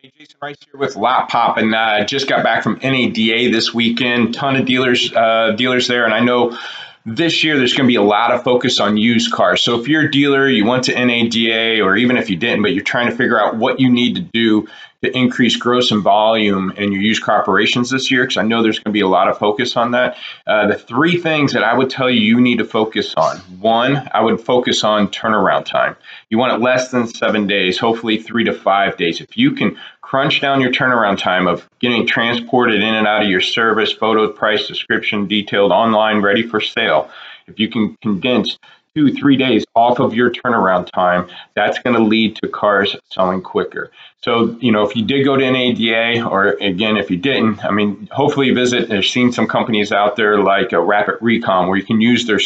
Hey, Jason Rice here with Lot Pop, and uh, just got back from NADA this weekend. Ton of dealers, uh, dealers there, and I know this year there's going to be a lot of focus on used cars. So if you're a dealer, you went to NADA, or even if you didn't, but you're trying to figure out what you need to do to increase gross and volume in your used car operations this year, because I know there's going to be a lot of focus on that. Uh, the three things that I would tell you you need to focus on. One, I would focus on turnaround time. You want it less than seven days, hopefully three to five days. If you can crunch down your turnaround time of getting transported in and out of your service, photo, price, description, detailed, online, ready for sale. If you can condense two, three days off of your turnaround time, that's going to lead to cars selling quicker. So, you know, if you did go to NADA, or again, if you didn't, I mean, hopefully visit. There's seen some companies out there like a Rapid Recon where you can use their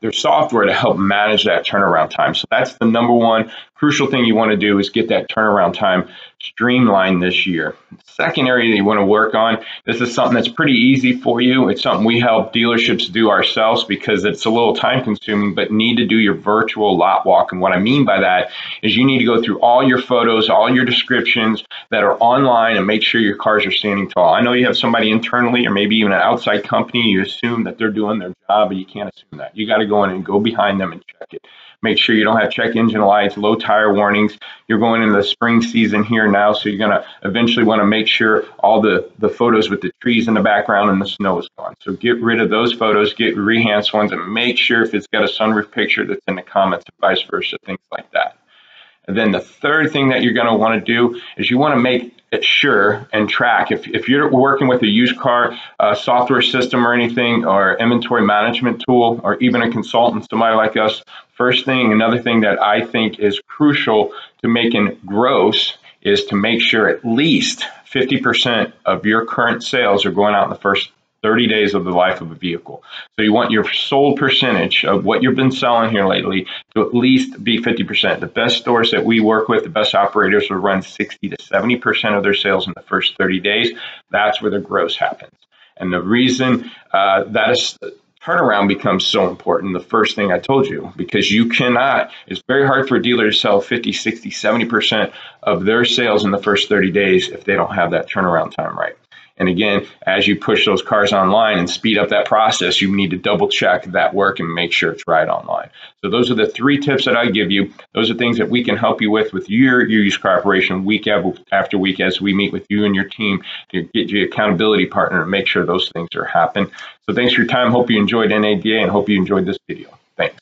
their software to help manage that turnaround time. So that's the number one crucial thing you want to do is get that turnaround time streamlined this year. Second area that you want to work on, this is something that's pretty easy for you. It's something we help dealerships do ourselves because it's a little time consuming, but need to do your virtual lot walk. And what I mean by that is you need to go through all your photos, all your descriptions that are online and make sure your cars are standing tall. I know you have somebody internally or maybe even an outside company, you assume that they're doing their job, but you can't assume that. You got to go in and go behind them and check it. Make sure you don't have check engine lights, low tire warnings. You're going into the spring season here now, so you're going to eventually want to make sure all the, the photos with the trees in the background and the snow is gone. So get rid of those photos, get rehance ones, and make sure if it's got a sunroof picture that's in the comments and vice versa, things like that. And then the third thing that you're going to want to do is you want to make it sure and track. If, if you're working with a used car uh, software system or anything, or inventory management tool, or even a consultant, somebody like us, first thing, another thing that I think is crucial to making gross is to make sure at least 50% of your current sales are going out in the first 30 days of the life of a vehicle. So you want your sold percentage of what you've been selling here lately to at least be 50%. The best stores that we work with, the best operators will run 60 to 70% of their sales in the first 30 days. That's where the gross happens. And the reason uh, that is turnaround becomes so important. The first thing I told you, because you cannot, it's very hard for a dealer to sell 50, 60, 70% of their sales in the first 30 days if they don't have that turnaround time right. And again, as you push those cars online and speed up that process, you need to double check that work and make sure it's right online. So those are the three tips that I give you. Those are things that we can help you with with your, your used car operation week after week as we meet with you and your team to get you accountability partner and make sure those things are happening. So thanks for your time. Hope you enjoyed NADA and hope you enjoyed this video. Thanks.